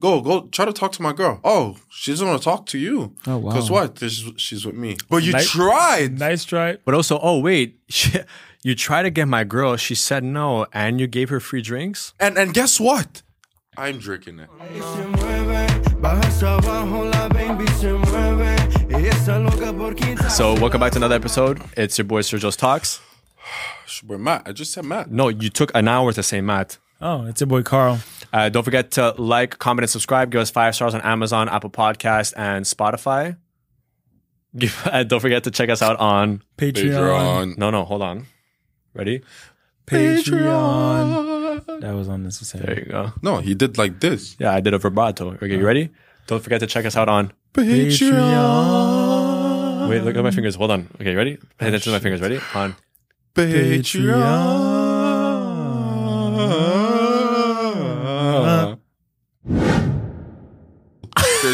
Go, go, try to talk to my girl. Oh, she doesn't want to talk to you. Oh, wow. Because what? She's, she's with me. But you Nice- tried. Nice try. But also, oh wait, you tried to get my girl. She said no, and you gave her free drinks. And and guess what? I'm drinking it. se mueve, baja hasta abajo, la baby se mueve. Ella está loca por quitar. So welcome back to another episode. It's your boy Sergio's Talks. We're Matt. I just said Matt. No, you took an hour to say Matt. Oh, it's your boy Kharl. Uh, don't forget to like, comment, and subscribe. Give us five stars on Amazon, Apple Podcast, and Spotify. Give, uh, don't forget to check us out on. Patreon. Patreon. No, no, hold on. Ready? Patreon. That was unnecessary. There you go. No, he did like this. Yeah, I did a vibrato. Okay, you ready? Don't forget to check us out on. Patreon. Wait, look at my fingers. Hold on. Okay, you ready? Pay attention to my fingers. Ready? On. Patreon.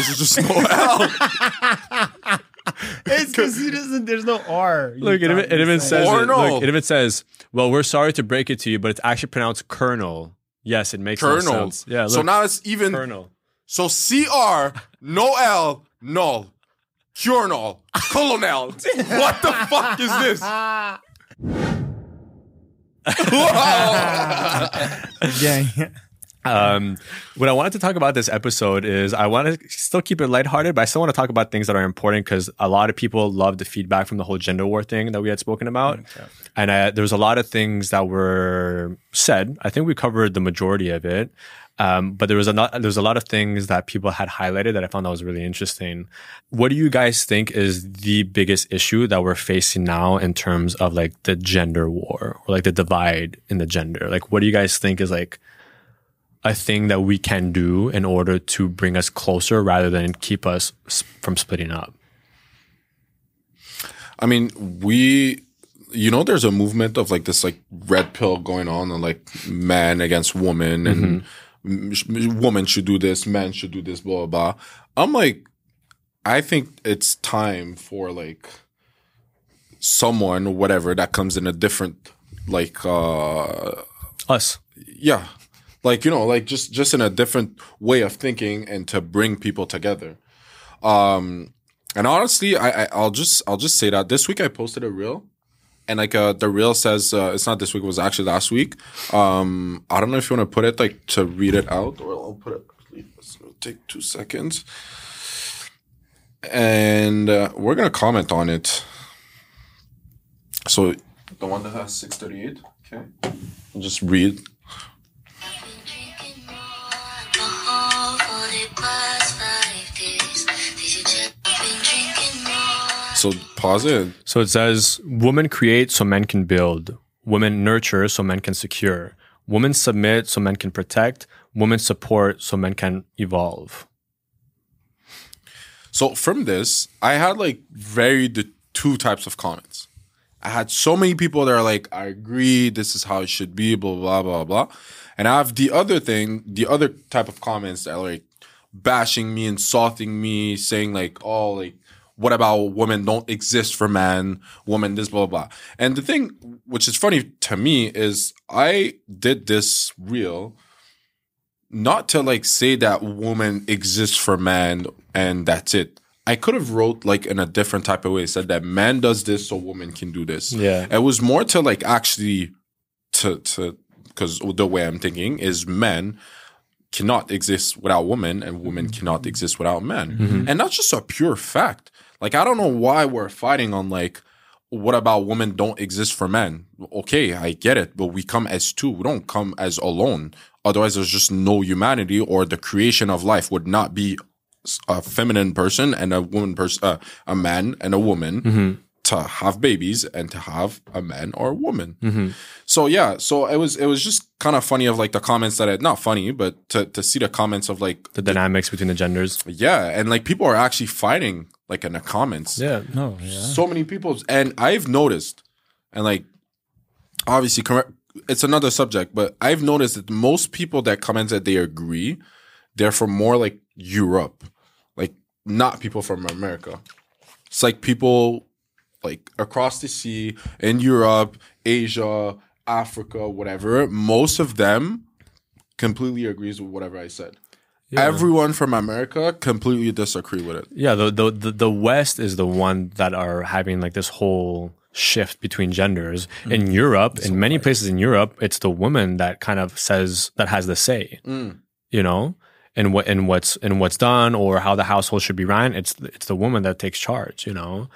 There's just no L. It's because he doesn't. There's no R. You Look, it even, it you even said. says. Or It, no. look, it even says. Well, we're sorry to break it to you, but it's actually pronounced Colonel. Yes, it makes no Colonel. sense. Yeah. Look, so now it's even. Colonel. So CR, no L, null. Colonel. Colonel. what the fuck is this? Gang. Um, what I wanted to talk about this episode is I want to still keep it lighthearted, but I still want to talk about things that are important because a lot of people love the feedback from the whole gender war thing that we had spoken about. And uh, there was a lot of things that were said. I think we covered the majority of it. Um, but there was a lot, there was a lot of things that people had highlighted that I found that was really interesting. What do you guys think is the biggest issue that we're facing now in terms of like the gender war or like the divide in the gender? Like, what do you guys think is like a thing that we can do in order to bring us closer rather than keep us from splitting up. I mean, we, you know, there's a movement of like this like red pill going on and like man against woman and m- sh- woman should do this, man should do this, blah, blah, blah. I'm like, I think it's time for like someone, or whatever, that comes in a different, like, uh, Us. yeah like you know like just just in a different way of thinking and to bring people together. Um and honestly i, I i'll just i'll just say that this week i posted a reel and like uh the reel says uh, it's not this week it was actually last week. Um i don't know if you want to put it like to read it out or i'll put it take two seconds. And uh, we're gonna comment on it. So the one that has 638 okay? Just read So pause it. So it says, women create so men can build. Women nurture so men can secure. Women submit so men can protect. Women support so men can evolve. So from this, I had like very the two types of comments. I had so many people that are like, I agree, this is how it should be, blah blah blah blah. And I have the other thing, the other type of comments that are like bashing me, insulting me, saying like, oh, like, what about women don't exist for man, woman this, blah, blah, blah. And the thing which is funny to me is I did this reel not to like say that woman exists for man and that's it. I could have wrote like in a different type of way, said that man does this so woman can do this. Yeah. It was more to like actually to to because the way I'm thinking is men cannot exist without women and women cannot exist without men. Mm-hmm. And that's just a pure fact. Like I don't know why we're fighting on like what about women don't exist for men? Okay, I get it, but we come as two. We don't come as alone. Otherwise, there's just no humanity, or the creation of life would not be a feminine person and a woman person, uh, a man and a woman to have babies and to have a man or a woman. So yeah, so it was it was just kind of funny of like the comments that I not funny, but to to see the comments of like The dynamics between the genders. yeah, and like people are actually fighting like in the comments Yeah. No, yeah. so many people and i've noticed and like obviously it's another subject but i've noticed that most people that comment that they agree they're from more like europe like not people from america it's like people like across the sea in europe asia africa whatever most of them completely agrees with whatever i said Everyone from America completely disagree with it. Yeah, the, the the the West is the one that are having like this whole shift between genders. In Europe, in many places in Europe, it's the woman that kind of says that has the say. You know, in what in what's in what's done or how the household should be ran. It's it's the woman that takes charge. You know.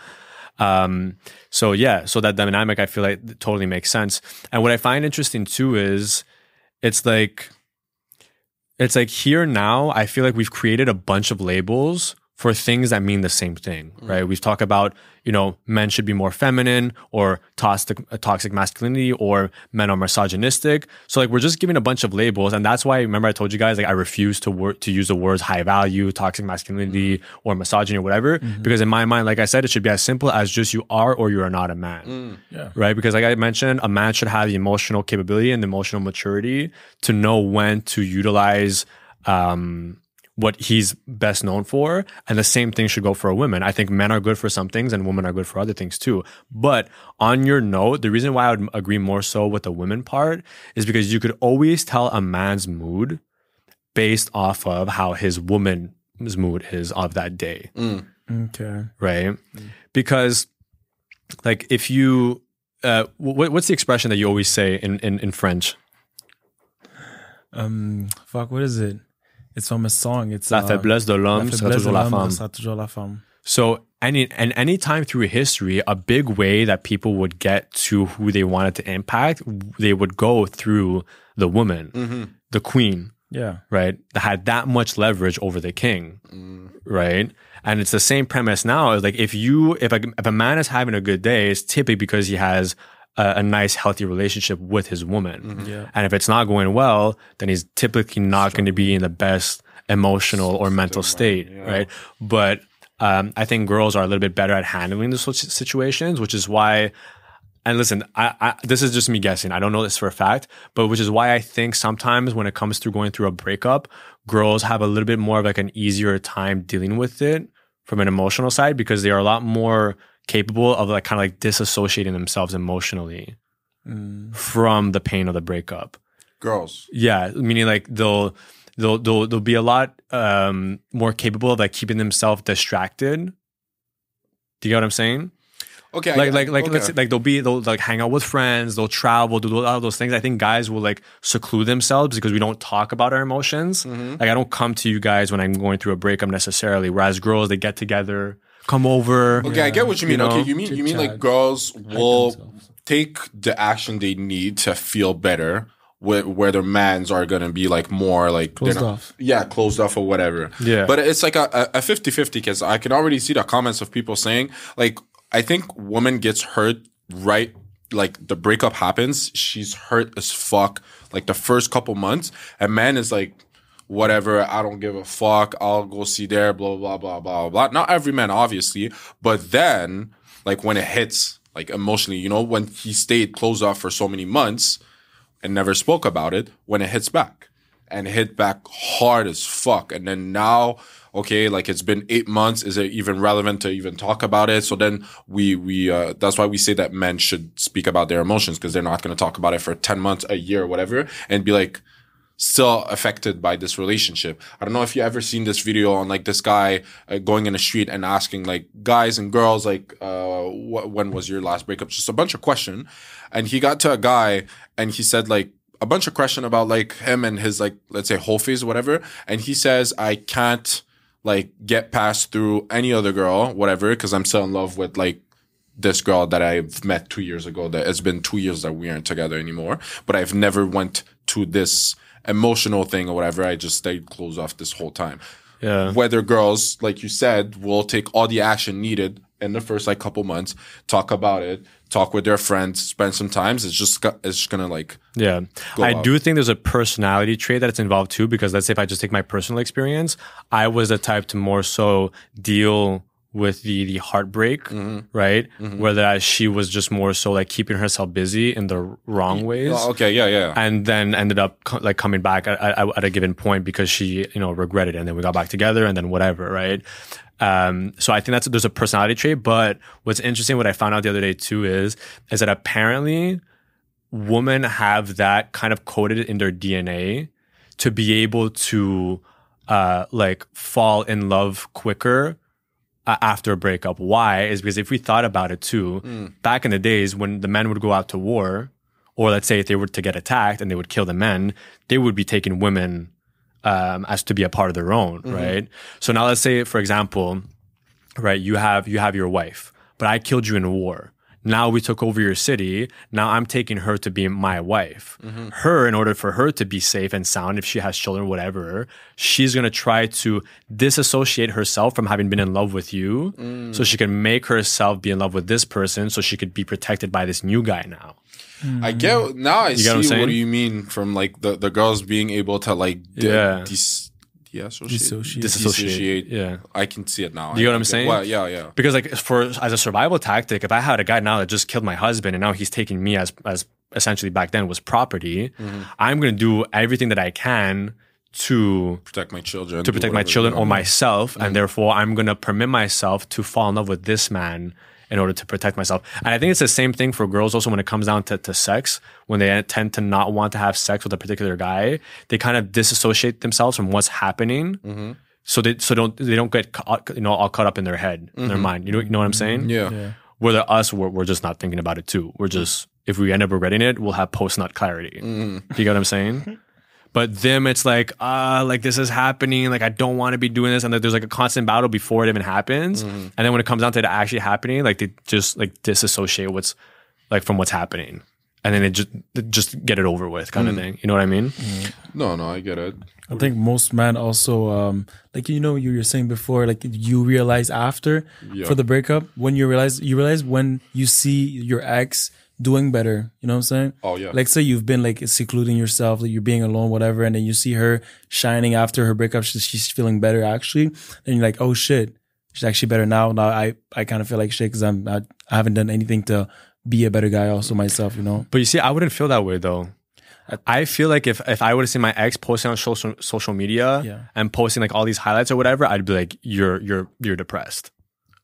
Um, so yeah, so that dynamic I feel like totally makes sense. And what I find interesting too is it's like it's like here now i feel like we've created a bunch of labels for things that mean the same thing right? We've talked about you know men should be more feminine or toxic uh, toxic masculinity or men are misogynistic. So like we're just giving a bunch of labels and that's why remember i told you guys like i refuse to work, to use the words high value toxic masculinity or misogyny or whatever because in my mind like i said it should be as simple as just you are or you are not a man. Right? Because like I mentioned, a man should have the emotional capability and the emotional maturity to know when to utilize um, what he's best known for. And the same thing should go for a woman. I think men are good for some things and women are good for other things too. But on your note, the reason why I would agree more so with the women part is because you could always tell a man's mood based off of how his woman's mood is of that day Okay. right? Because like if you uh what, what's the expression that you always say in in, in French? Um, fuck, what is it? It's from a song. It's La uh, faiblesse de l'homme La sera toujours la femme. restera toujours la femme. So any and any time through history, a big way that people would get to who they wanted to impact, they would go through the woman, the queen, Yeah. right? That had that much leverage over the king, right? And it's the same premise now. It's like if you if a if a man is having a good day, it's typically because he has a, a nice, healthy relationship with his woman. Yeah. And if it's not going well, then he's typically not going to be in the best emotional or mental state, right? But um, I think girls are a little bit better at handling those situations, which is why. And listen, I, I, this is just me guessing. I don't know this for a fact, but which is why I think sometimes when it comes through going through a breakup, girls have a little bit more of like an easier time dealing with it from an emotional side because they are a lot more capable of like kind of like disassociating themselves emotionally from the pain of the breakup. Girls. Yeah, meaning like they'll they'll they'll, they'll be a lot um, more capable of like keeping themselves distracted. Do you get what I'm saying? Okay. Like get- like like okay. let's say, like they'll be they'll like hang out with friends, they'll travel, do all those things. I think guys will like seclude themselves because we don't talk about our emotions. Mm-hmm. Like I don't come to you guys when I'm going through a breakup necessarily. Whereas girls, they get together, come over. Okay, I get what you mean. You know, okay, you mean you mean like girls will themselves. take the action they need to feel better. Where, where their mans are gonna be like more like they're Closed not- off. yeah, closed off or whatever. Yeah. but it's like a, a 50-50 because I can already see the comments of people saying like I think woman gets hurt right like the breakup happens, she's hurt as fuck like the first couple months, and man is like whatever, I don't give a fuck, I'll go see there, blah blah blah blah blah. Not every man, obviously, but then like when it hits, like emotionally, you know, when he stayed closed off for so many months and never spoke about it, when it hits back and hit back hard as fuck, and then now. Okay, like it's been eight months. Is it even relevant to even talk about it? So then we we uh, that's why we say that men should speak about their emotions because they're not going to talk about it for ten months, a year, whatever, and be like, still affected by this relationship. I don't know if you ever seen this video on like this guy uh, going in the street and asking like guys and girls like uh wh- when was your last breakup? Just a bunch of question, and he got to a guy and he said like a bunch of question about like him and his like let's say whole phase whatever, and he says I can't like get past through any other girl whatever because I'm still in love with like this girl that I've met two years ago. That it's been two years that we aren't together anymore. But I've never went to this emotional thing or whatever. I just stayed closed off this whole time. Yeah. Whether girls, like you said, will take all the action needed in the first like couple months, talk about it, talk with their friends, spend some times. It's just it's just gonna like Yeah. I up. do think there's a personality trait that's involved too, because let's say if I just take my personal experience, I was the type to more so deal with the the heartbreak, Mm-hmm. right? Whereas she was just more so like keeping herself busy in the wrong ways. oh, okay, yeah, yeah. And then ended up co- like coming back at, at, at a given point because she, you know, regretted it. And then we got back together and then whatever, right? Um, so I think that's there's a personality trait. But what's interesting, what I found out the other day too, is is that apparently women have that kind of coded in their DNA to be able to uh, like fall in love quicker uh, after a breakup. Why? Is because if we thought about it too, back in the days when the men would go out to war, or let's say if they were to get attacked and they would kill the men, they would be taking women um, as to be a part of their own, right? So now let's say, for example, right, you have you have your wife, but I killed you in war. Now we took over your city. Now I'm taking her to be my wife. Mm-hmm. Her, in order for her to be safe and sound, if she has children, whatever, she's gonna try to disassociate herself from having been in love with you, mm. so she can make herself be in love with this person, so she could be protected by this new guy now. I get now. I what see saying? what do you mean from like the the girls being able to like di- Yeah. dis- deassociate, Dissociate. Disassociate, yeah. I can see it now. Do You know what I I'm saying? Well, yeah, yeah. Because like for as a survival tactic, if I had a guy now that just killed my husband and now he's taking me as as essentially back then was property, Mm-hmm. I'm gonna do everything that I can to Protect my children. to protect my children or myself, Mm-hmm. and therefore I'm gonna permit myself to fall in love with this man in order to protect myself. And I think it's the same thing for girls also when it comes down to, to sex. When they tend to not want to have sex with a particular guy, they kind of disassociate themselves from what's happening. Mm-hmm. So they so don't they don't get caught, you know all caught up in their head, in their mind. You know you know what I'm saying? Mm-hmm. Yeah. Whether us we're, we're just not thinking about it too. We're just if we end up regretting it, we'll have post nut clarity. Mm-hmm. You get what I'm saying? But them, it's like, ah, like this is happening. Like I don't want to be doing this, and like, there's like a constant battle before it even happens. Mm-hmm. And then when it comes down to it actually happening, like they just like disassociate what's like from what's happening, and then they just they just get it over with, kind Mm. of thing. You know what I mean? No, no, I get it. I think most men also um like you know you were saying before like you realize after Yeah. for the breakup when you realize you realize when you see your ex doing better you know what I'm saying Oh, yeah. like say you've been like secluding yourself like you're being alone whatever and then you see her shining after her breakup she's, she's feeling better actually then you're like oh shit she's actually better now now I I kind of feel like shit because I'm not I haven't done anything to be a better guy also myself you know But you see, I wouldn't feel that way though. I feel like if if I would have seen my ex posting on social social media Yeah. and posting like all these highlights or whatever, I'd be like, you're you're you're depressed.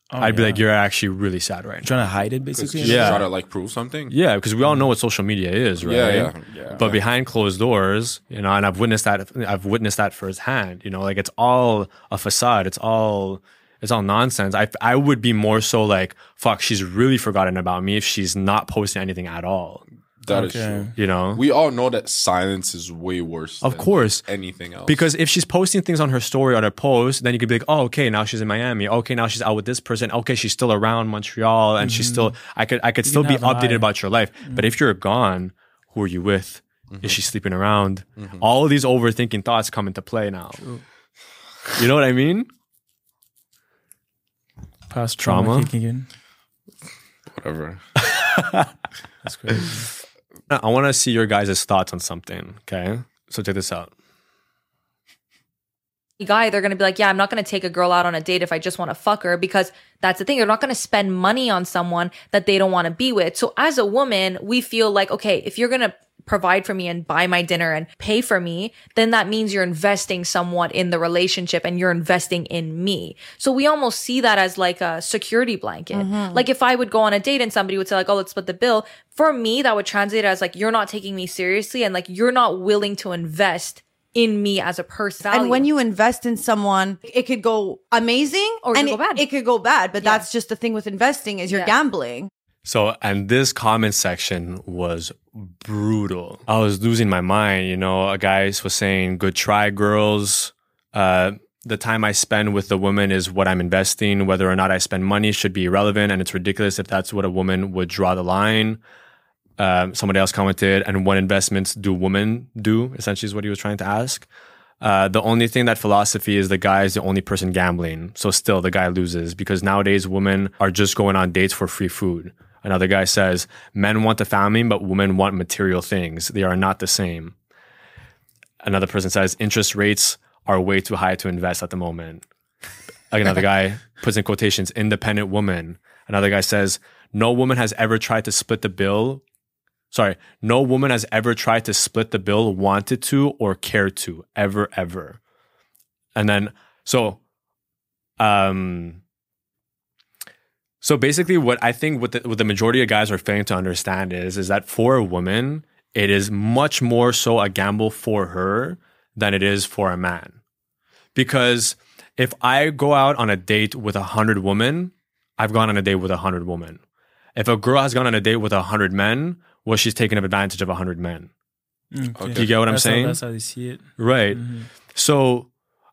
Oh, I'd be like, you're actually really sad right now. trying to hide it basically Yeah. Try to like prove something. Yeah, because we all know what social media is, right? Yeah, yeah, yeah. But behind closed doors, you know, and I've witnessed that. I've witnessed that firsthand. You know, like it's all a facade. It's all it's all nonsense. I I would be more so like, fuck, she's really forgotten about me if she's not posting anything at all. That is Okay. true. You know, We all know that silence is way worse. Of than course. anything else. Because if she's posting things on her story or her post, then you could be like, oh, okay, now she's in Miami. Okay, now she's out with this person. Okay, she's still around Montreal, and she's still. Mm-hmm. I could I could still be updated eye. about your life. But if you're gone, who are you with? Mm-hmm. Is she sleeping around? Mm-hmm. All of these overthinking thoughts come into play now. You know what I mean? past Trauma? trauma kicking whatever. that's crazy I want to see your guys' thoughts on something. Okay, so check this out. guy, they're going to be like, yeah, I'm not going to take a girl out on a date if I just want to fuck her because that's the thing. They're not going to spend money on someone that they don't want to be with. So as a woman, we feel like, okay, if you're going to provide for me and buy my dinner and pay for me, then that means you're investing somewhat in the relationship and you're investing in me. So we almost see that as like a security blanket. Mm-hmm. Like if I would go on a date and somebody would say like, oh, let's split the bill. For me, that would translate as like, you're not taking me seriously and like, you're not willing to invest in me as a person. And when you invest in someone, it could go amazing Or it could go bad. It could go bad, but Yeah. that's just the thing with investing is you're Yeah. gambling. So, and this comment section was brutal. I was losing my mind. You know, a guy was saying, "Good try, girls." Uh, the time I spend with the woman is what I'm investing. Whether or not I spend money should be irrelevant, and it's ridiculous if that's what a woman would draw the line. Um, somebody else commented, and what investments do women do? Essentially, is what he was trying to ask. Uh, the only thing that philosophy is the guy is the only person gambling. So still the guy loses because nowadays women are just going on dates for free food. Another guy says men want the family, but women want material things. They are not the same. Another person says interest rates are way too high to invest at the moment. Another guy puts in quotations, independent woman. Another guy says, no woman has ever tried to split the bill sorry, no woman has ever tried to split the bill, wanted to, or cared to, ever, ever. And then, so, um, so basically, what I think what the, what the majority of guys are failing to understand is, is that for a woman, it is much more so a gamble for her than it is for a man. because if I go out on a date with a hundred women, I've gone on a date with a hundred women. If a girl has gone on a date with a hundred men, well, she's taken advantage of a hundred men. Okay. Do you get what I'm That's how- saying? that's how they see it. Right. Mm-hmm. So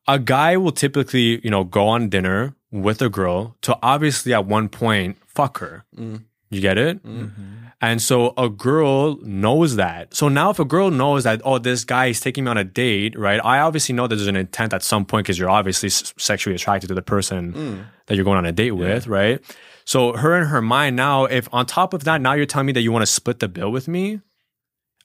a guy will typically, you know, go on dinner with a girl to obviously at one point fuck her. Mm. You get it? Mm-hmm. And so a girl knows that. So now if a girl knows that, oh, this guy is taking me on a date, right? I obviously know that there's an intent at some point because you're obviously s- sexually attracted to the person mm. that you're going on a date with, right? So her in her mind now, if on top of that, now you're telling me that you want to split the bill with me,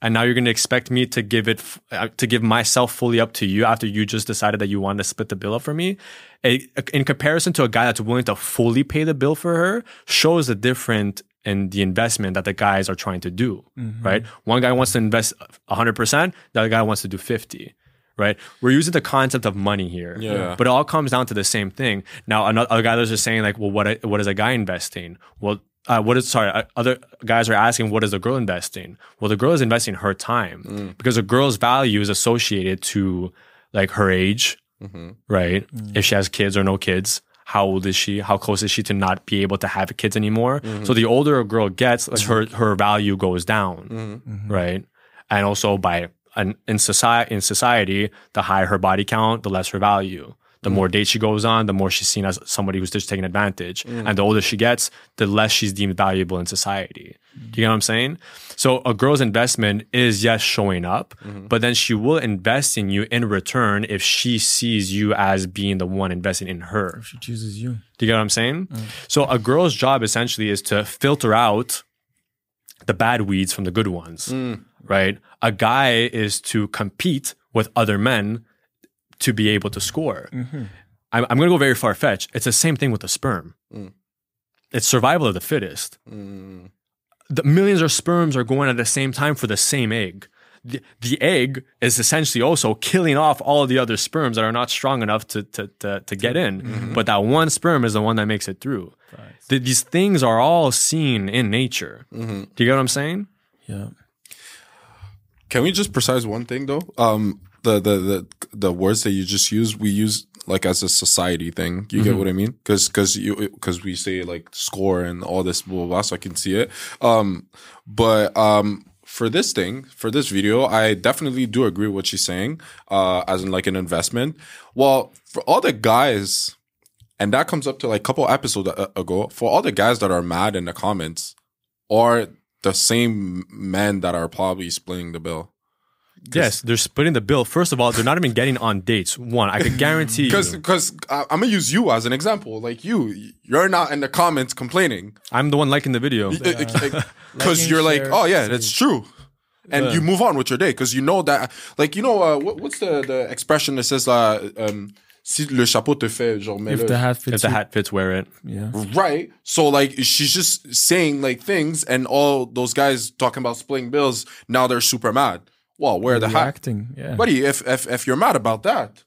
and now you're going to expect me to give it uh, to give myself fully up to you after you just decided that you wanted to split the bill up for me. It- in comparison to a guy that's willing to fully pay the bill for her shows a different in the investment that the guys are trying to do right? One guy wants to invest 100% the other guy wants to do 50 right? We're using the concept of money here. Yeah. but it all comes down to the same thing. Now another guy guys are just saying like well what what is a guy investing? Well uh, what is sorry uh, other guys are asking what is the girl investing? Well the girl is investing her time mm. because a girl's value is associated to like her age mm-hmm. right? Mm. If she has kids or no kids how old is she? How close is she to not be able to have kids anymore? Mm-hmm. So the older a girl gets her her value goes down mm-hmm. right? And also by and in society in society the higher her body count the less her value the mm. more dates she goes on the more she's seen as somebody who's just taking advantage. Mm. And the older she gets the less she's deemed valuable in society. Do you know what i'm saying? So a girl's investment is yes showing up mm-hmm. but then she will invest in you in return if she sees you as being the one investing in her. If She chooses you. do you get what I'm saying? Mm. So a girl's job essentially is to filter out the bad weeds from the good ones, right? A guy is to compete with other men to be able to score. Mm-hmm. I'm, I'm going to go very far fetched. It's the same thing with the sperm. Mm. It's survival of the fittest. Mm, mm, the millions of sperms are going at the same time for the same egg. The, the egg is essentially also killing off all of the other sperms that are not strong enough to to to, to get in. Mm-hmm. But that one sperm is the one that makes it through. Th- these things are all seen in nature. Mm-hmm. Do you get what I'm saying? Yeah. Can we just precise one thing though? Um, the the the the words that you just use we use like as a society thing. You get what I mean? Because because you because we say like score and all this blah, blah blah, so I can see it. Um, but um. For this thing, for this video, I definitely do agree with what she's saying, uh, as in like an investment. Well, for all the guys, and that comes up to like a couple episodes ago, for all the guys that are mad in the comments, are the same men that are probably splitting the bill. Yes, they're splitting the bill. First of all, they're not even getting on dates. One, I could guarantee Because you, because I'm gonna use you as an example. Like you, you're not in the comments complaining I'm the one liking the video. because Liking, you're like, oh yeah, that's true, and you move on with your day because you know that. Like you know, uh, what, what's the the expression that says uh, um, si le chapeau te fait genre mets If le- the hat fits If the hat fits, wear it. Yeah. Right. So like she's just saying like things and all those guys talking about splitting bills, now they're super mad. Well, where the hat. Reacting. Yeah. Buddy, if if if you're mad about that,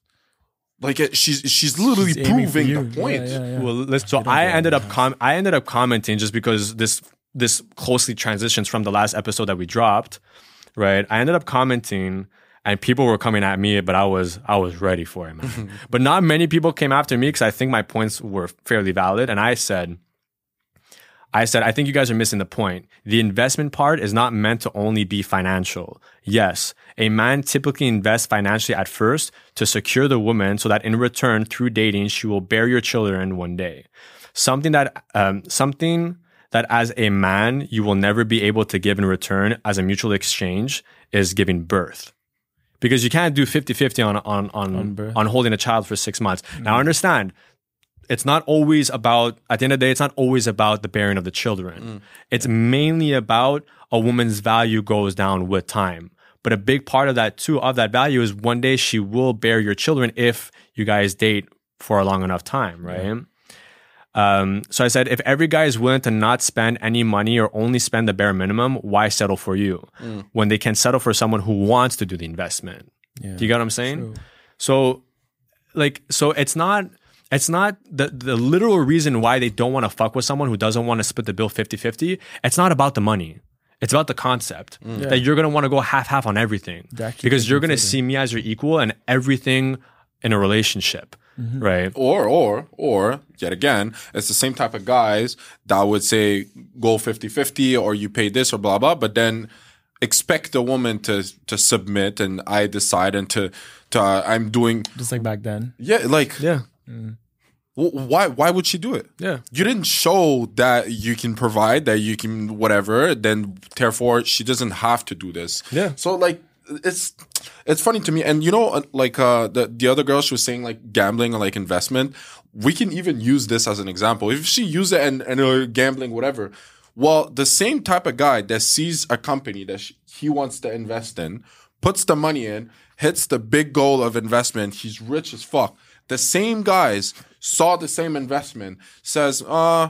like it, she's she's literally She's proving the point. Yeah, yeah, yeah. Well, let's, so I ended up com- I ended up commenting just because this this closely transitions from the last episode that we dropped, right? I ended up commenting and people were coming at me, but I was I was ready for it, man. but not many people came after me because I think my points were fairly valid, and I said. I said, I think you guys are missing the point. The investment part is not meant to only be financial. Yes, a man typically invests financially at first to secure the woman so that in return, through dating, she will bear your children one day. Something that, um, something that as a man, you will never be able to give in return as a mutual exchange is giving birth. Because you can't do 50 50 on, on, on, birth. on holding a child for six months. Now, understand, it's not always about at the end of the day it's not always about the bearing of the children. It's mainly about a woman's value goes down with time. But a big part of that too of that value is one day she will bear your children if you guys date for a long enough time right? Um, so i said if every guy is willing to not spend any money or only spend the bare minimum why settle for you? When they can settle for someone who wants to do the investment. Yeah. do you get what i'm saying? So like so it's not it's not the the literal reason why they don't want to fuck with someone who doesn't want to split the bill 50-50 it's not about the money. It's about the concept mm. that you're going to want to go half half on everything. Because you're going to see me as your equal and everything in a relationship, mm-hmm. right? Or, or, or, yet again, it's the same type of guys that would say go 50 50 or you pay this or blah, blah, but then expect the woman to to submit and I decide and to, to uh, I'm doing, Just like back then. yeah, like, Yeah, wh- why, why would she do it? yeah. You didn't show that you can provide, that you can whatever, then therefore she doesn't have to do this. Yeah. So like it's it's funny to me and you know uh, like uh the the other girl she was saying like gambling or like investment we can even use this as an example if she use it and and uh, gambling whatever well the same type of guy that sees a company that sh- he wants to invest in puts the money in hits the big goal of investment he's rich as fuck the same guys saw the same investment says uh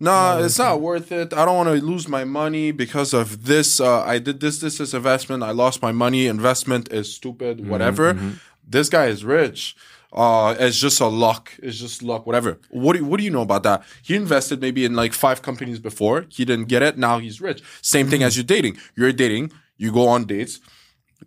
Nah, it's not worth it. I don't want to lose my money because of this. Uh, I did this, this, this investment. I lost my money. Investment is stupid, whatever. This guy is rich. Uh, it's just a luck. It's just luck, whatever. What do you, what do you know about that? He invested maybe in like five companies before. He didn't get it. Now he's rich. Same thing as you're dating. You're dating. You go on dates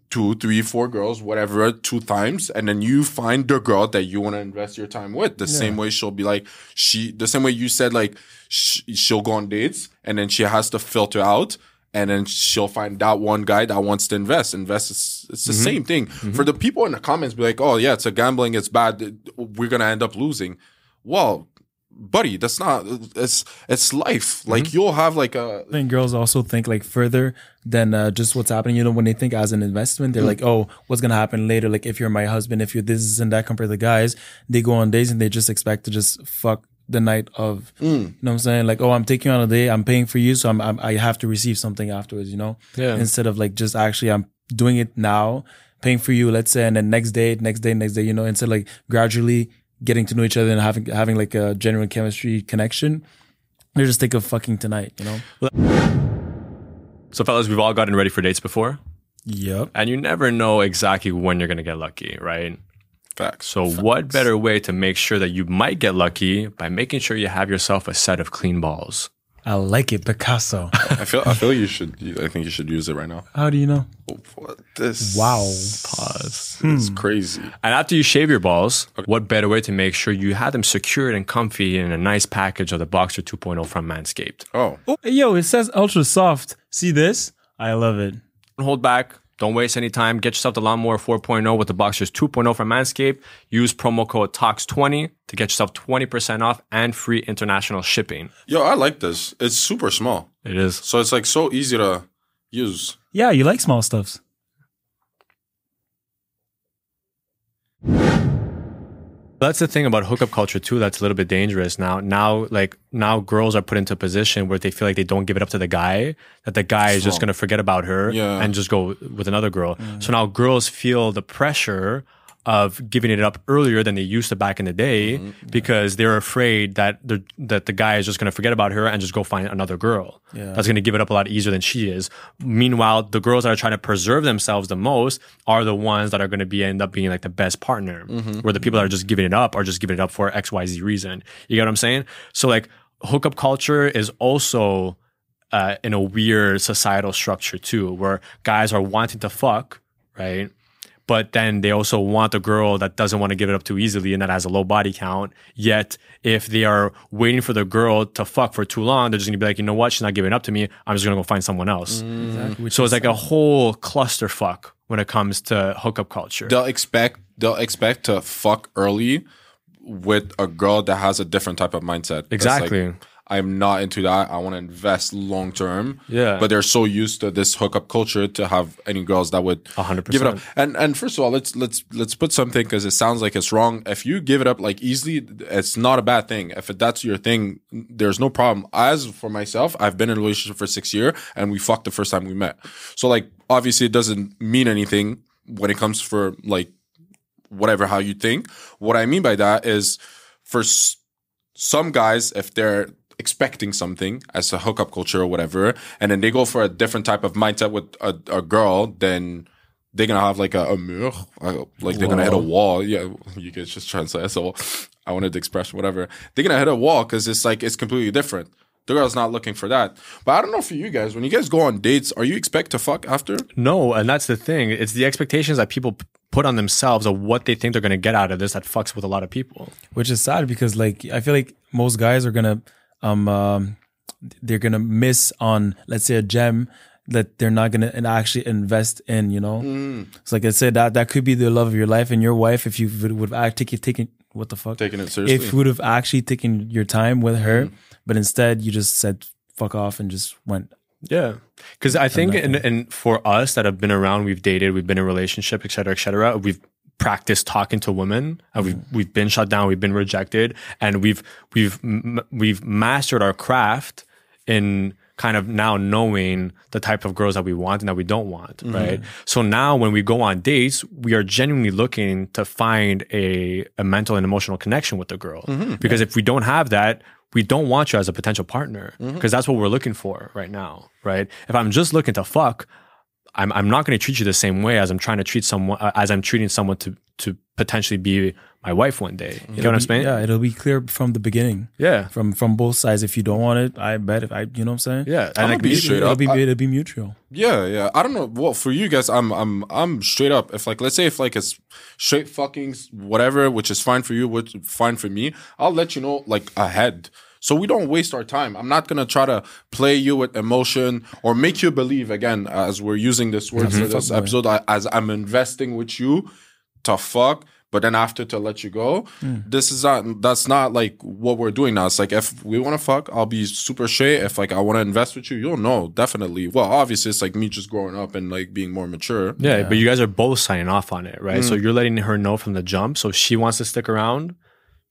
two, three, four girls, whatever, two times, and then you find the girl that you want to invest your time with. The same way she'll be like, she, the same way you said, like, sh- she'll go on dates and then she has to filter out. And then she'll find that one guy that wants to invest. Invest is it's the mm-hmm. same thing. Mm-hmm. For the people in the comments, be like, "Oh yeah, it's a gambling. It's bad. We're gonna end up losing." Well, buddy, that's not. It's it's life. Mm-hmm. Like you'll have like a I think girls also think like further than uh, just what's happening. You know, when they think as an investment, they're mm. like, oh, what's gonna happen later? Like if you're my husband, if you're this and that. Compared to guys, they go on dates and they just expect to just fuck the night of. Mm. You know what I'm saying? Like, oh, I'm taking on a day I'm paying for you, so I'm, I'm I have to receive something afterwards. You know? Yeah. Instead of like just actually, I'm doing it now, paying for you. Let's say, and then next day, next day, next day. You know, instead like gradually getting to know each other and having having like a genuine chemistry connection. They just think of fucking tonight, you know? So, fellas, we've all gotten ready for dates before, Yep. and you never know exactly when you're gonna get lucky, right? facts. So, what better way to make sure that you might get lucky by making sure you have yourself a set of clean balls? I like it, Picasso. I feel I feel you should. I think you should use it right now. How do you know? What this? Wow. Pause. Hmm. It's crazy. And after you shave your balls, what better way to make sure you have them secured and comfy in a nice package of the Boxer 2.0 from Manscaped? Oh, Oh, yo, it says ultra soft. See this? I love it. Hold back. Don't waste any time. Get yourself the Lawnmower 4.0 with the Boxers 2.0 from Manscaped. Use promo code TOX20 to get yourself 20% off and free international shipping. yo, I like this. It's super small, It is. so it's like so easy to use. Yeah, you like small stuffs. That's the thing about hookup culture too. That's a little bit dangerous now. Now, like now, girls are put into a position where they feel like they don't give it up to the guy. That the guy is just gonna forget about her Yeah. and just go with another girl. Mm-hmm. So now girls feel the pressure of giving it up earlier than they used to back in the day because they're afraid that the that the guy is just gonna forget about her and just go find another girl. Yeah. That's gonna give it up a lot easier than she is. Meanwhile, the girls that are trying to preserve themselves the most are the ones that are gonna be end up being like the best partner. Where the people that are just giving it up are just giving it up for X Y Z reason. You get what I'm saying? So like hookup culture is also uh, in a weird societal structure too, where guys are wanting to fuck, right? But then they also want a girl that doesn't want to give it up too easily and that has a low body count. Yet, if they are waiting for the girl to fuck for too long, they're just gonna be like, you know what? She's not giving it up to me. I'm just gonna go find someone else. Exactly. So it's like a whole clusterfuck when it comes to hookup culture. They'll expect they'll expect to fuck early with a girl that has a different type of mindset. That's Exactly. like, I'm not into that. I want to invest long term. Yeah. But they're so used to this hookup culture to have any girls that would A hundred give it up. And and first of all, let's let's let's put something because it sounds like it's wrong. If you give it up like easily, it's not a bad thing. If that's your thing, there's no problem. As for myself, I've been in a relationship for six years and we fucked the first time we met. So like obviously it doesn't mean anything when it comes for like whatever how you think. What I mean by that is for s- some guys, if they're expecting something as a hookup culture or whatever, and then they go for a different type of mindset with a, a girl, then they're gonna have like a, a mur, uh, like they're gonna hit a wall. Yeah, you guys just translate. So I wanted to express whatever. They're gonna hit a wall because it's like it's completely different. The girl's not looking for that. But I don't know for you guys. When you guys go on dates, are you expect to fuck after? No, and that's the thing. It's the expectations that people p- put on themselves of what they think they're going to get out of this that fucks with a lot of people. which is sad because like I feel like most guys are gonna um, um they're gonna miss on let's say a gem that they're not gonna and actually invest in you know? It's like I said that that could be the love of your life and your wife if you would have taken taken what the fuck? Taking it seriously. if you would have actually taken your time with her but instead you just said fuck off and just went. Yeah. Because I think, and, and for us that have been around, we've dated, we've been in a relationship, et cetera, et cetera, we've practiced talking to women and we've, mm. we've been shut down, we've been rejected and we've, we've, we've mastered our craft in kind of now knowing the type of girls that we want and that we don't want, mm-hmm. right? So now when we go on dates, we are genuinely looking to find a, a mental and emotional connection with the girl. Mm-hmm. Because if we don't have that, we don't want you as a potential partner mm-hmm. because that's what we're looking for right now, right? If I'm just looking to fuck, I'm I'm not going to treat you the same way as I'm trying to treat someone uh, as I'm treating someone to to potentially be my wife one day. You know what I'm saying? yeah it'll be clear from the beginning Yeah. from from both sides if you don't want it I bet if I you know what I'm saying Yeah. I'm And like gonna be these- straight it'll up. be I- it'll be mutual Yeah, yeah. I don't know. Well, for you guys, I'm, I'm, I'm straight up. If like, let's say, if like it's straight fucking whatever, which is fine for you, which fine for me, I'll let you know like ahead. So we don't waste our time. I'm not gonna try to play you with emotion or make you believe again, as we're using this word for this Fuck episode, I- as I'm investing with you to fuck. But then after to let you go, Hmm. this is not that's not like what we're doing now. It's like if we want to fuck, I'll be super straight. If like I want to invest with you, you'll know definitely. Well, obviously it's like me just growing up and like being more mature. Yeah, but you guys are both signing off on it, right? Mm. So you're letting her know from the jump. So if she wants to stick around,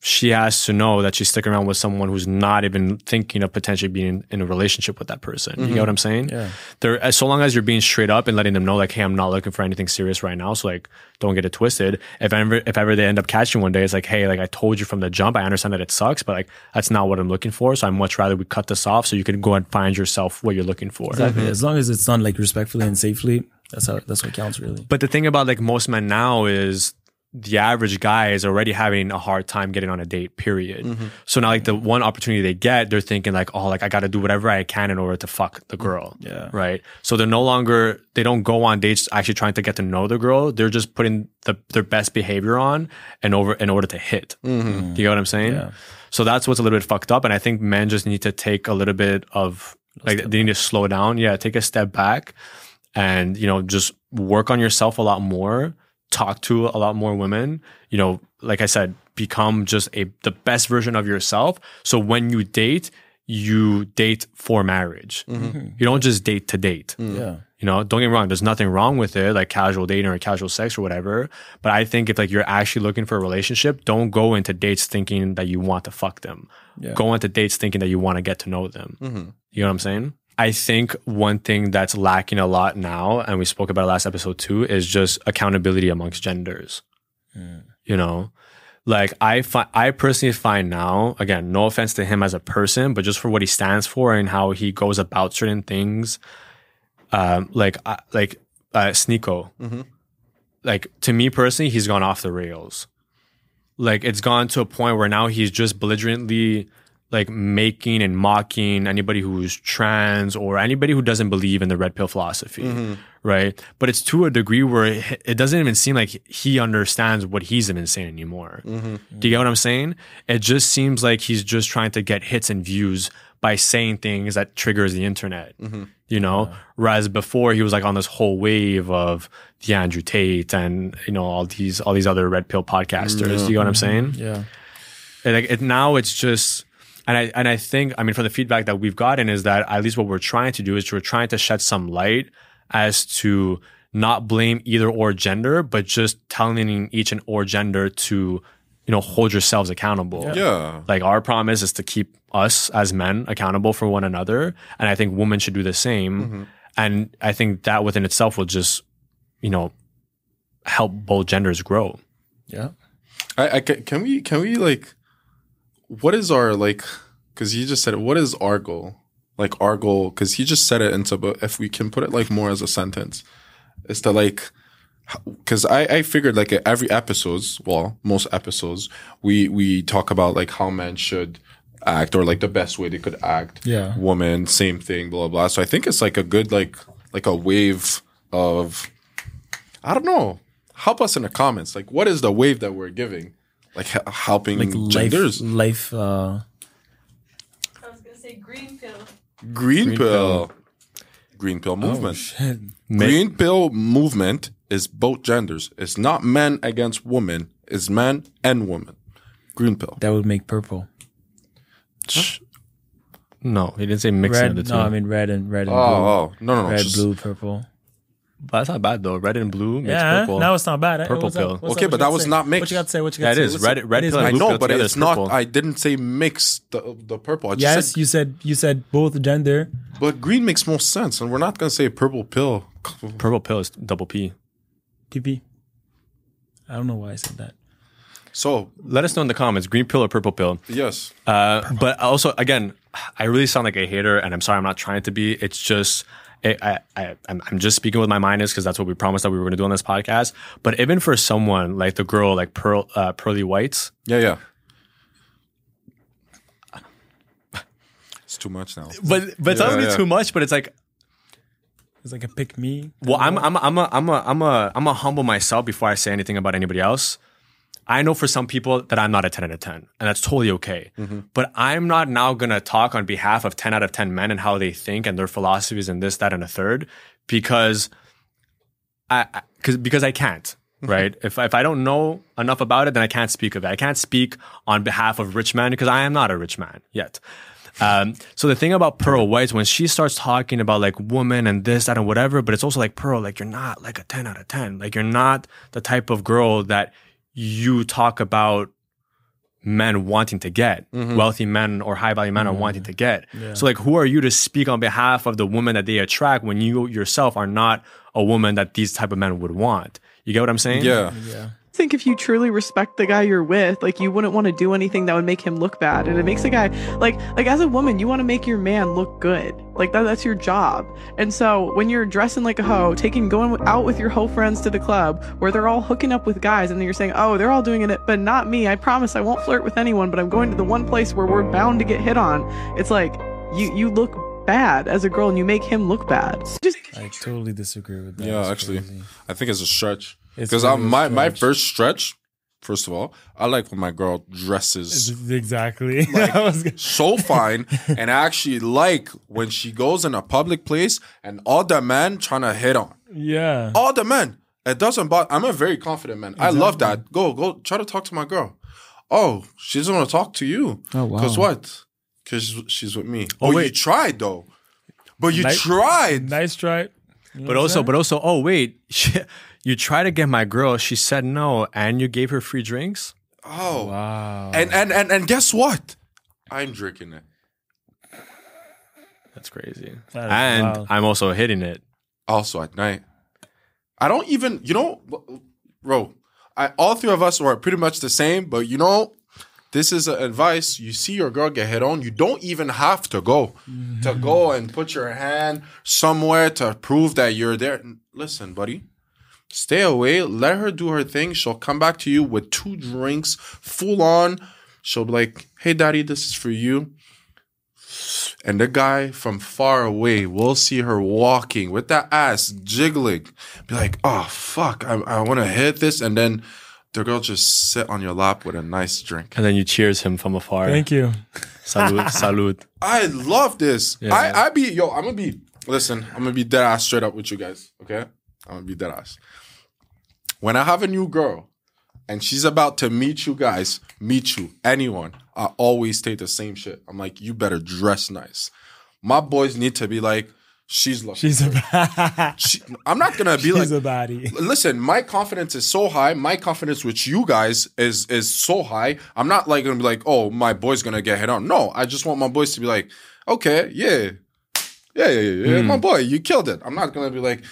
she has to know that she's sticking around with someone who's not even thinking of potentially being in a relationship with that person. You Mm-hmm. know what I'm saying? Yeah. There, as so long as you're being straight up and letting them know, like, hey, I'm not looking for anything serious right now. So like, don't get it twisted. If ever, if ever they end up catching one day, it's like, hey, like I told you from the jump, I understand that it sucks, but like that's not what I'm looking for. So I'd much rather we cut this off so you can go and find yourself what you're looking for. exactly as long as it's done like respectfully and safely that's how that's what counts really But the thing about like most men now is the average guy is already having a hard time getting on a date, period. So now like the one opportunity they get, they're thinking like, oh, like I gotta do whatever I can in order to fuck the girl. Yeah. Right. So they're no longer they don't go on dates actually trying to get to know the girl. They're just putting the their best behavior on and over in order to hit. You get what I'm saying? Yeah. So that's what's a little bit fucked up. And I think men just need to take a little bit of like they need to slow down. Yeah, take a step back and you know just work on yourself a lot more talk to a lot more women you know like i said become just a the best version of yourself. So when you date you date for marriage. Mm-hmm. Mm-hmm. You don't just date to date. Mm-hmm. Yeah. You know don't get me wrong there's nothing wrong with it like casual dating or casual sex or whatever. But i think if like you're actually looking for a relationship don't go into dates thinking that you want to fuck them. Yeah. go into dates thinking that you want to get to know them. You know what i'm saying i think one thing that's lacking a lot now and we spoke about it last episode too is just accountability amongst genders. You know? Like I find, I personally find now, again, no offense to him as a person, but just for what he stands for and how he goes about certain things, um, like uh, like uh, Sneako, like to me personally, he's gone off the rails. Like it's gone to a point where now he's just belligerently like making and mocking anybody who's trans or anybody who doesn't believe in the red pill philosophy, mm-hmm. right? But it's to a degree where it, it doesn't even seem like he understands what he's even saying anymore. Mm-hmm. Do you get what I'm saying? It just seems like he's just trying to get hits and views by saying things that triggers the internet. Mm-hmm. You know, whereas before he was like on this whole wave of the Andrew Tate and you know all these all these other red pill podcasters. Do you get what I'm saying? yeah And, like it, now it's just and I and I think I mean from the feedback that we've gotten is that at least what we're trying to do is we're trying to shed some light as to not blame either or gender, but just telling each and or gender to you know hold yourselves accountable. Yeah. Like our promise is to keep us as men accountable for one another, and I think women should do the same. Mm-hmm. And I think that within itself will just you know help both genders grow. yeah I, I can we can we like what is our like because you just said it what is our goal like our goal because he just said it into but if we can put it like more as a sentence is to like because I, I figured like every episodes well most episodes we we talk about like how men should act or like the best way they could act Yeah. woman same thing blah blah so i think it's like a good like like a wave of i don't know help us in the comments. Like, what is the wave that we're giving? Like helping Like life, genders. life. Uh, I was gonna say green pill. Green, pill. Green pill movement. shit. Green pill movement is both genders. It's not men against women. It's men and women. Green pill. That would make purple. No, he didn't say mixing Red. the two. No, I mean red and red and Oh, blue. oh, no, no, no. red, just- blue, purple. But that's not bad though. Red and blue makes Yeah, purple. no, it's not bad. eh? Purple pill. What's Okay, up? but that was say? not mixed. What you got to say? What you got to say? is. Red- red It is pill and I know, but together it's is not. I didn't say mix the the purple. I just Yes, said, you said you said both gender. but green makes more sense, and we're not gonna say purple pill. Purple pill is double P. PP. I don't know why I said that. So Let us know in the comments, green pill or purple pill. yes, Uh, but also, again, I really sound like a hater, and I'm sorry, I'm not trying to be. It's just, I, I, I I'm, I'm just speaking with my mind is because that's what we promised that we were going to do on this podcast. But even for someone like the girl, like Pearl, uh, Pearly Whites, yeah, yeah. It's too much now. but but it's not Yeah, really yeah. too much. But it's like, It's like a pick me. well, I'm I'm I'm a I'm a I'm a I'm a humble myself before I say anything about anybody else. I know for some people that I'm not a 10 out of 10, and that's totally okay. But I'm not now gonna talk on behalf of 10 out of 10 men and how they think and their philosophies and this, that, and a third, because I, I cause, because I can't, right? if, if I don't know enough about it, then I can't speak of it. I can't speak on behalf of rich men because I am not a rich man yet. Um, so the thing about Pearl White, when she starts talking about like woman and this, that, and whatever, but it's also like Pearl, like you're not like a 10 out of 10. Like you're not the type of girl that you talk about men wanting to get, mm-hmm. wealthy men or high value men are mm-hmm. wanting to get. So like who are you to speak on behalf of the woman that they attract when you yourself are not a woman that these type of men would want? You get what I'm saying? Yeah, I think if you truly respect the guy you're with, like you wouldn't want to do anything that would make him look bad. And it makes a guy like like as a woman, you want to make your man look good. Like that that's your job. And so when you're dressing like a hoe, taking going out with your hoe friends to the club where they're all hooking up with guys and then you're saying, "Oh, they're all doing it, but not me. I promise I won't flirt with anyone, but I'm going to the one place where we're bound to get hit on." It's like you you look bad as a girl and you make him look bad. Just I totally disagree with that. yeah. It's Actually, crazy. I think it's a stretch It's because really a my my first stretch. First of all, I like when my girl dresses exactly. I so fine, and I actually like when she goes in a public place and all the men trying to hit on. yeah. all the men. It doesn't bother. I'm a very confident man. I love that. Go, go, try to talk to my girl. Oh, she doesn't want to talk to you. Oh, wow. Cause what? Cause she's with me. Oh, Oh, you wait. tried though. But you Nice- tried. Nice try. But also, but also, oh wait, you try to get my girl. She said no, and you gave her free drinks. Oh, Wow. and and and and guess what? I'm drinking it. That's crazy. That is and wild. I'm also hitting it. Also at night. I don't even. You know, bro. I all three of us are pretty much the same. But you know, this is a advice. You see your girl get hit on, you don't even have to go to go and put your hand somewhere to prove that you're there. Listen, buddy, stay away. Let her do her thing. She'll come back to you with two drinks, full on. She'll be like, "Hey, daddy, this is for you." And the guy from far away will see her walking with that ass jiggling. Be like, oh, fuck, I, I want to hit this. And then the girl just sit on your lap with a nice drink. And then you cheers him from afar. Thank you. Salute, salute. I love this. Yeah. I, I be, yo, I'm going to be, listen, I'm going to be dead ass straight up with you guys. Okay? I'm going to be dead ass. When I have a new girl and she's about to meet you guys, meet you, anyone, I always take the same shit. I'm like, you better dress nice. My boys need to be like, she's looking. She's a she, I'm not gonna be she's like. a baddie. Listen, my confidence is so high. My confidence with you guys is is so high. I'm not like gonna be like, oh, my boy's gonna get hit on. No, I just want my boys to be like, okay, yeah, yeah, yeah, yeah, yeah. my hmm. boy, you killed it. I'm not gonna be like,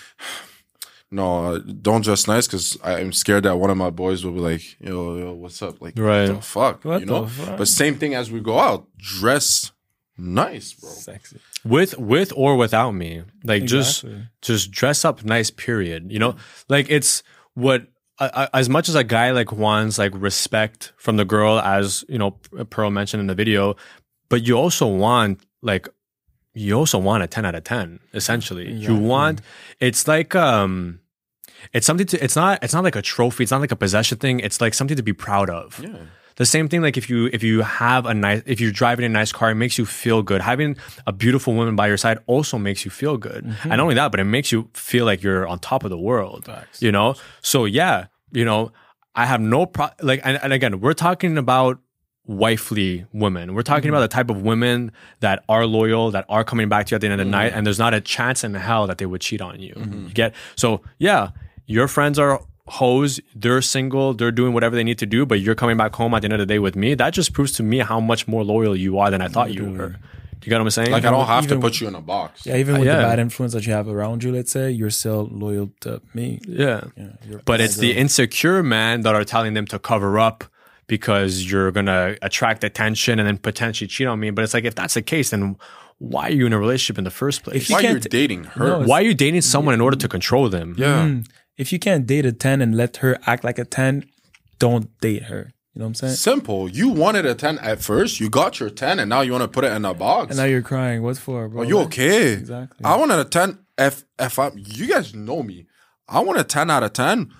no, uh, don't dress nice because I'm scared that one of my boys will be like, yo, yo, what's up? Like, Right. what the fuck, What you know? the fuck? But same thing as we go out, dress nice, bro. Sexy. with with or without me like just Exactly. just dress up nice period you know like it's what I- I- as much as a guy like wants like respect from the girl as you know pearl mentioned in the video but you also want like you also want a 10 out of 10 essentially you want it's like um it's something to it's not it's not like a trophy, it's not like a possession thing. It's like something to be proud of. Yeah. The same thing like if you if you have a nice if you're driving a nice car, it makes you feel good. Having a beautiful woman by your side also makes you feel good. And not only that, but it makes you feel like you're on top of the world. You know? So yeah, you know, I have no pro like and, and again, we're talking about wifely women. We're talking mm-hmm. about the type of women that are loyal, that are coming back to you at the end of the mm-hmm. night, and there's not a chance in hell that they would cheat on you. Mm-hmm. You get so yeah, your friends are hoes, they're single, they're doing whatever they need to do, but you're coming back home at the end of the day with me. That just proves to me how much more loyal you are than I thought you were. You got what I'm saying? Like I don't have to even- put you in a box. Yeah, even uh, with yeah. the bad influence that you have around you, let's say, you're still loyal to me. yeah. Yeah, But my it's the insecure men that are telling them to cover up because you're gonna attract attention and then potentially cheat on me. But it's like if that's the case, then why are you in a relationship in the first place? If you Why you're can't- dating her? No, why are you dating someone in order to control them? yeah. Mm. if you can't date a 10 and let her act like a 10, don't date her. You know what I'm saying? Simple. You wanted a 10 at first. You got your 10 and now you want to put it in a box. And now you're crying. What for, bro? Are you okay? Exactly. I wanted a 10 if if I you guys know me. I want a 10 out of 10.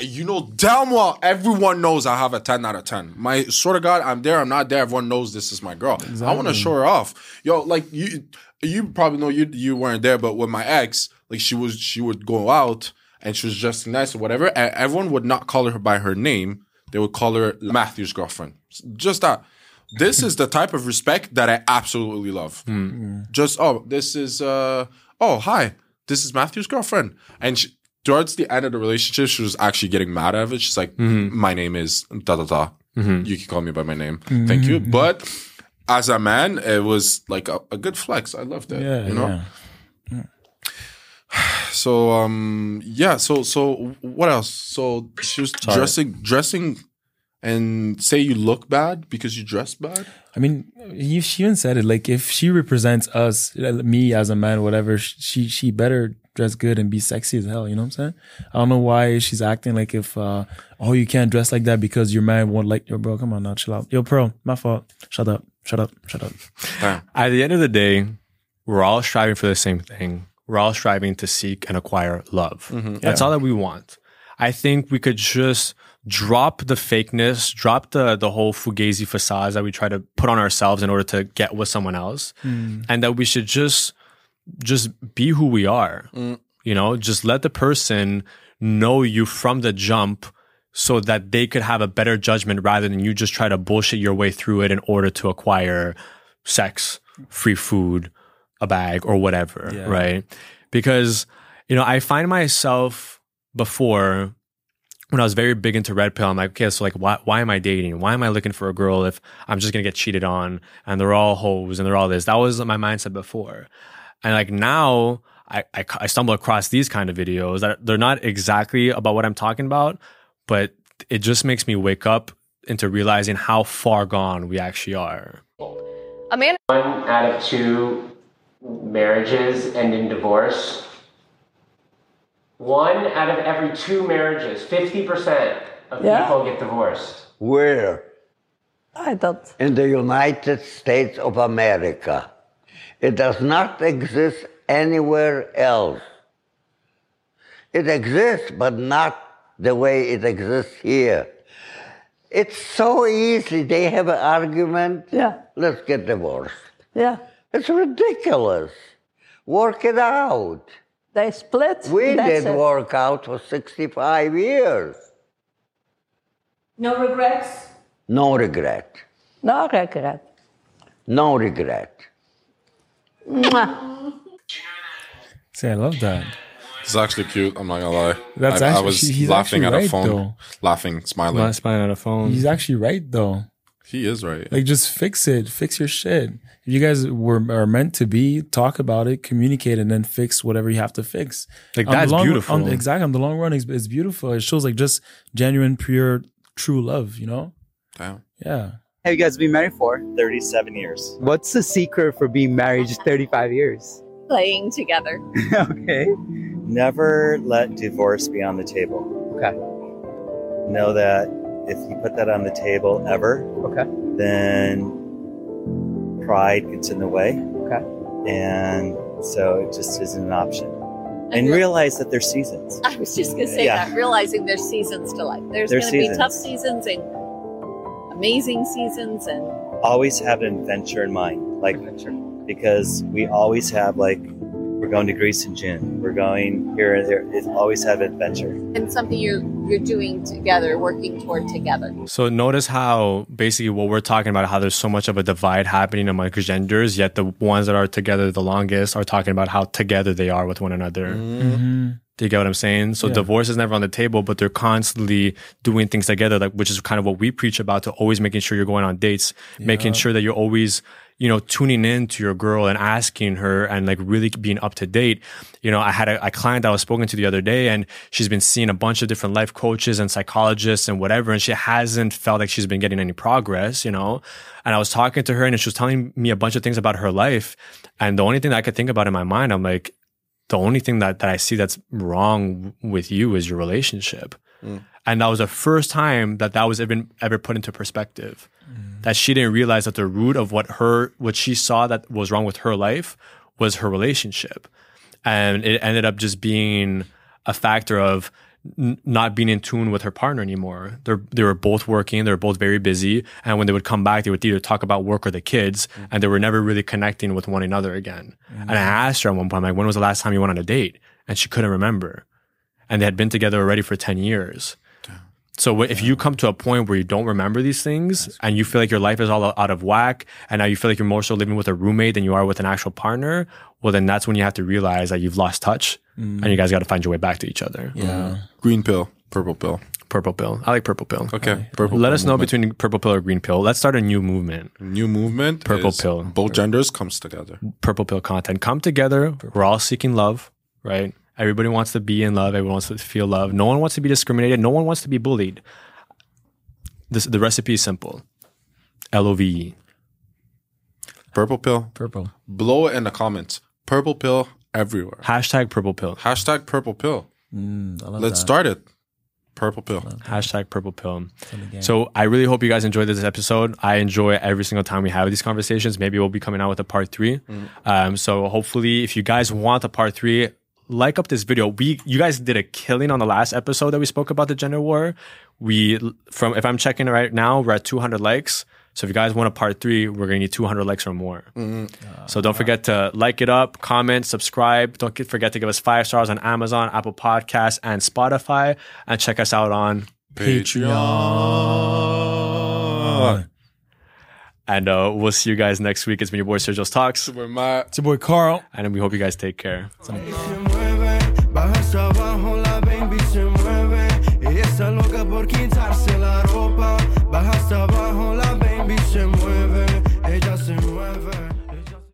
You know damn well everyone knows I have a 10 out of 10. My sort of God, I'm there, I'm not there. Everyone knows this is my girl. I want to show her off. Yo, like you you probably know you you weren't there, but with my ex, like she was she would go out and she was dressing nice or whatever, and everyone would not call her by her name. They would call her Matthew's girlfriend. Just that. This is the type of respect that I absolutely love. Just oh, this is uh oh hi, this is Matthew's girlfriend, and she, towards the end of the relationship, she was actually getting mad at it. She's like, mm-hmm. my name is da da da. Mm-hmm. You can call me by my name. Mm-hmm. Thank you. But as a man, it was like a, a good flex. I loved it. Yeah, you know. yeah. So um yeah, so so what else? So she was dressing dressing and say you look bad because you dress bad? I mean, you, she even said it. Like, if she represents us, me as a man, whatever, she she better dress good and be sexy as hell. You know what I'm saying? I don't know why she's acting like if, uh, oh, you can't dress like that because your man won't like your bro. Come on now, chill out. Yo, bro, my fault. Shut up. Shut up. Shut up. Damn. At the end of the day, we're all striving for the same thing. We're all striving to seek and acquire love. That's all that we want. I think we could just drop the fakeness, drop the the whole fugazi facades that we try to put on ourselves in order to get with someone else, and that we should just just be who we are. Mm. You know, just let the person know you from the jump so that they could have a better judgment rather than you just try to bullshit your way through it in order to acquire sex, free food, a bag, or whatever. Yeah. Right. Because, you know, I find myself before when I was very big into red pill, I'm like, okay, so like, why, why am I dating? Why am I looking for a girl if I'm just gonna get cheated on and they're all hoes and they're all this? That was my mindset before. And like now, I, I, I stumble across these kind of videos that they're not exactly about what I'm talking about, but it just makes me wake up into realizing how far gone we actually are. Amanda one out of two marriages end in divorce. One out of every two marriages, 50% of Yeah. people get divorced. Where? I thought In the United States of America. It does not exist anywhere else. It exists, but not the way it exists here. It's so easy. They have an argument. Yeah. Let's get divorced. yeah, It's ridiculous. Work it out. they split. We did it. work out for 65 years. No regrets. No regret. No regret. No regret. Mwah. See, I love that. It's actually cute. I'm not gonna lie. That's I, I actually- was he's laughing actually at a right, phone, though. laughing, smiling. Not spying on a phone. He's actually right though. He is right. Like, just fix it. Fix your shit. If you guys were are meant to be, talk about it, communicate, and then fix whatever you have to fix. Like, On that's long- beautiful. On, exactly. On the long run, it's, it's beautiful. It shows like just genuine, pure, true love. You know? Damn. Yeah. Have you guys been married for? 37 years. What's the secret for being married just 35 years? playing together. okay. Never let divorce be on the table. Okay. Know that if you put that on the table ever, Okay. then pride gets in the way. Okay. And so it just isn't an option. and realize that there's seasons. I was just going to say Yeah. that, realizing there's seasons to life. There's, There's going to be tough seasons and amazing seasons, and Always have an adventure in mind, like because we always have like we're going to Greece in June. We're going here and there. It's always have adventure. and something you're you're doing together, working toward together. So notice how basically what we're talking about, how there's so much of a divide happening among genders, yet the ones that are together the longest are talking about how together they are with one another. Mm-hmm. Do you get what I'm saying? So Yeah. divorce is never on the table, but they're constantly doing things together, like which is kind of what we preach about to always making sure you're going on dates, making sure that you're always, you know, tuning in to your girl and asking her and like really being up to date. You know, I had a, a client that I was spoken to the other day and she's been seeing a bunch of different life coaches and psychologists and whatever, and she hasn't felt like she's been getting any progress, you know? And I was talking to her and she was telling me a bunch of things about her life. And the only thing that I could think about in my mind, I'm like, the only thing that, that I see that's wrong with you is your relationship. Mm. And that was the first time that that was even ever put into perspective. Mm. That she didn't realize that the root of what her, what she saw that was wrong with her life was her relationship. And it ended up just being a factor of n- not being in tune with her partner anymore. They're, they were both working. They were both very busy. And when they would come back, they would either talk about work or the kids mm. and they were never really connecting with one another again. And I mm. asked her at one point, like, when was the last time you went on a date? And she couldn't remember. And they had been together already for 10 years. So wh- if you come to a point where you don't remember these things and you feel like your life is all out of whack and now you feel like you're more so living with a roommate than you are with an actual partner, well, then that's when you have to realize that you've lost touch and you mm. guys got to find your way back to each other. Yeah. Green pill, purple pill. Purple pill. I like purple pill. Okay, purple. Let pill us know movement. between purple pill or green pill. Let's start a new movement. new movement. Purple is pill. Both genders comes together. Purple pill content. Come together. We're all seeking love, right? Everybody wants to be in love. Everyone wants to feel love. No one wants to be discriminated. No one wants to be bullied. This, the recipe is simple. L O V E. Purple pill. Purple. Blow it in the comments. Purple pill everywhere. Hashtag purple pill. Hashtag purple pill. Mm, Let's that. start it. Purple pill. Hashtag purple pill. So I really hope you guys enjoyed this episode. I enjoy every single time we have these conversations. Maybe we'll be coming out with a part 3 Um, so hopefully, if you guys want a part three, like up this video. We you guys did a killing on the last episode that we spoke about the gender war. We from if I'm checking right now, we're at 200 likes. So if you guys want a part three, we're gonna need 200 likes or more. Mm-hmm. So don't forget to like it up, comment, subscribe. Don't get, forget to give us five stars on Amazon, Apple Podcasts, and Spotify, and check us out on Patreon. And uh, we'll see you guys next week. It's been your boy Sergio's Talks. We're Matt. It's your boy Kharl. And we hope you guys take care.